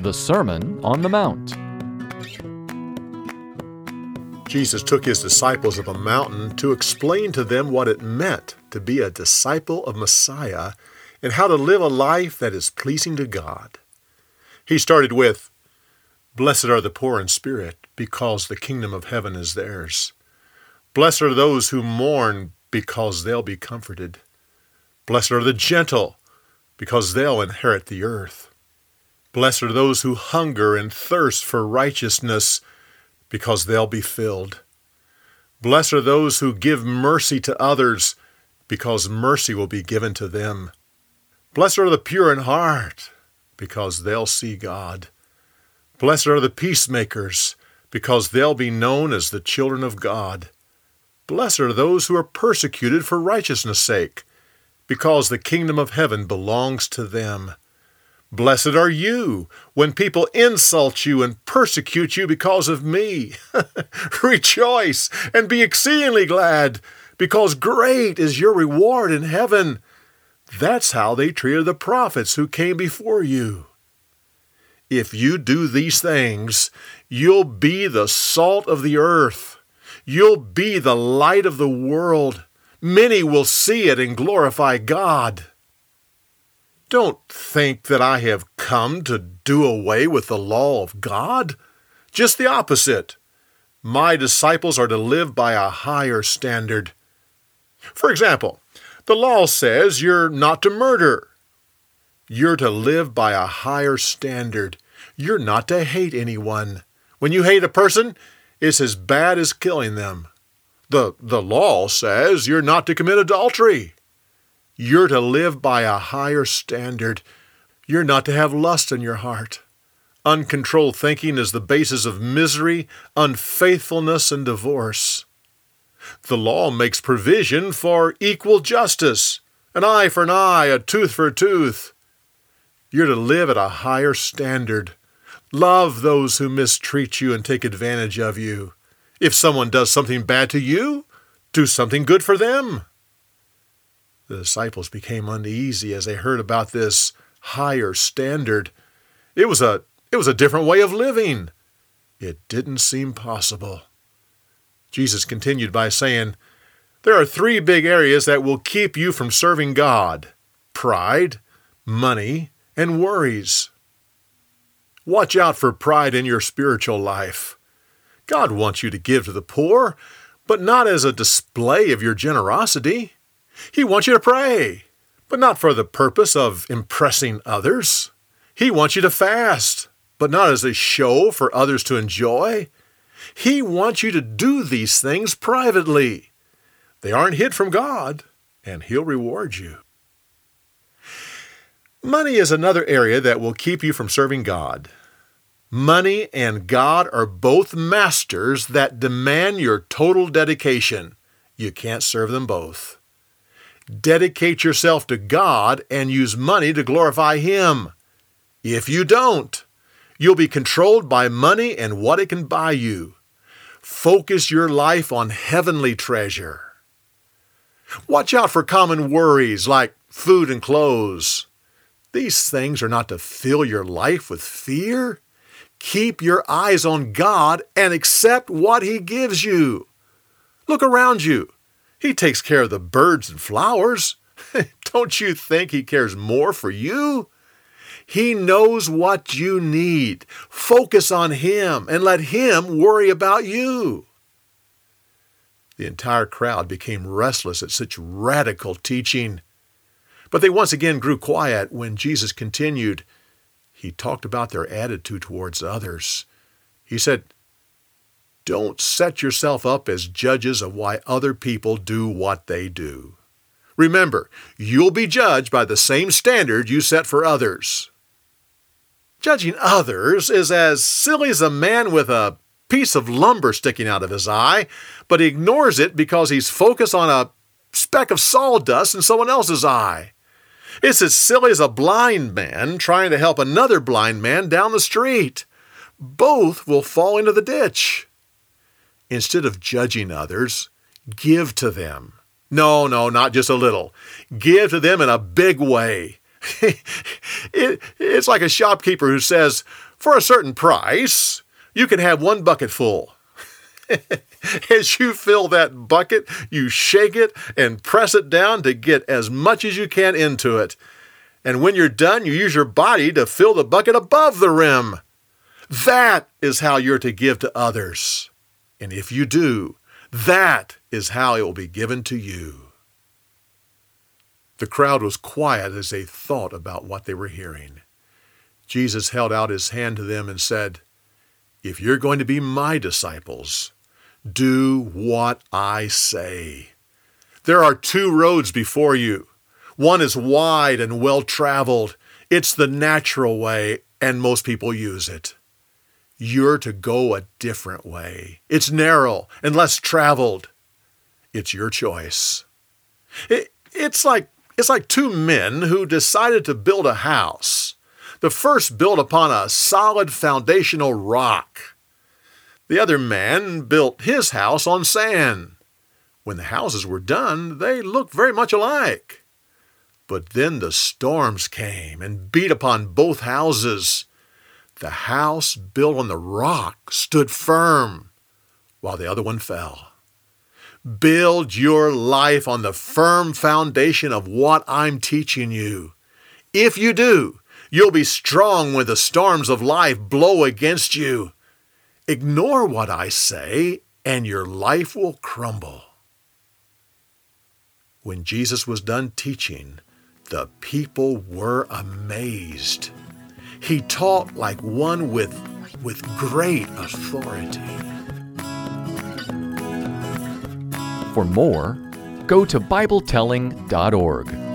The Sermon on the Mount. Jesus took his disciples up a mountain to explain to them what it meant to be a disciple of Messiah and how to live a life that is pleasing to God. He started with, Blessed are the poor in spirit, because the kingdom of heaven is theirs. Blessed are those who mourn, because they'll be comforted. Blessed are the gentle, because they'll inherit the earth. Blessed are those who hunger and thirst for righteousness, because they'll be filled. Blessed are those who give mercy to others, because mercy will be given to them. Blessed are the pure in heart, because they'll see God. Blessed are the peacemakers, because they'll be known as the children of God. Blessed are those who are persecuted for righteousness' sake, because the kingdom of heaven belongs to them. Blessed are you when people insult you and persecute you because of me. Rejoice and be exceedingly glad, because great is your reward in heaven. That's how they treated the prophets who came before you. If you do these things, you'll be the salt of the earth. You'll be the light of the world. Many will see it and glorify God. Don't think that I have come to do away with the law of God. Just the opposite. My disciples are to live by a higher standard. For example, the law says you're not to murder. You're to live by a higher standard. You're not to hate anyone. When you hate a person, it's as bad as killing them. The, the law says you're not to commit adultery. You're to live by a higher standard. You're not to have lust in your heart. Uncontrolled thinking is the basis of misery, unfaithfulness, and divorce. The law makes provision for equal justice an eye for an eye, a tooth for a tooth. You're to live at a higher standard. Love those who mistreat you and take advantage of you. If someone does something bad to you, do something good for them. The disciples became uneasy as they heard about this higher standard. It was a it was a different way of living. It didn't seem possible. Jesus continued by saying, There are three big areas that will keep you from serving God pride, money, and worries. Watch out for pride in your spiritual life. God wants you to give to the poor, but not as a display of your generosity. He wants you to pray, but not for the purpose of impressing others. He wants you to fast, but not as a show for others to enjoy. He wants you to do these things privately. They aren't hid from God, and He'll reward you. Money is another area that will keep you from serving God. Money and God are both masters that demand your total dedication. You can't serve them both. Dedicate yourself to God and use money to glorify Him. If you don't, you'll be controlled by money and what it can buy you. Focus your life on heavenly treasure. Watch out for common worries like food and clothes. These things are not to fill your life with fear. Keep your eyes on God and accept what He gives you. Look around you. He takes care of the birds and flowers. Don't you think He cares more for you? He knows what you need. Focus on Him and let Him worry about you. The entire crowd became restless at such radical teaching. But they once again grew quiet when Jesus continued he talked about their attitude towards others. He said, Don't set yourself up as judges of why other people do what they do. Remember, you'll be judged by the same standard you set for others. Judging others is as silly as a man with a piece of lumber sticking out of his eye, but he ignores it because he's focused on a speck of sawdust in someone else's eye. It's as silly as a blind man trying to help another blind man down the street. Both will fall into the ditch. Instead of judging others, give to them. No, no, not just a little. Give to them in a big way. it, it's like a shopkeeper who says, For a certain price, you can have one bucket full. as you fill that bucket, you shake it and press it down to get as much as you can into it. And when you're done, you use your body to fill the bucket above the rim. That is how you're to give to others. And if you do, that is how it will be given to you. The crowd was quiet as they thought about what they were hearing. Jesus held out his hand to them and said, If you're going to be my disciples, do what I say. There are two roads before you. One is wide and well traveled. It's the natural way, and most people use it. You're to go a different way. It's narrow and less traveled. It's your choice. It, it's like it's like two men who decided to build a house. The first built upon a solid foundational rock. The other man built his house on sand. When the houses were done, they looked very much alike. But then the storms came and beat upon both houses. The house built on the rock stood firm, while the other one fell. Build your life on the firm foundation of what I'm teaching you. If you do, you'll be strong when the storms of life blow against you. Ignore what I say, and your life will crumble. When Jesus was done teaching, the people were amazed. He taught like one with, with great authority. For more, go to BibleTelling.org.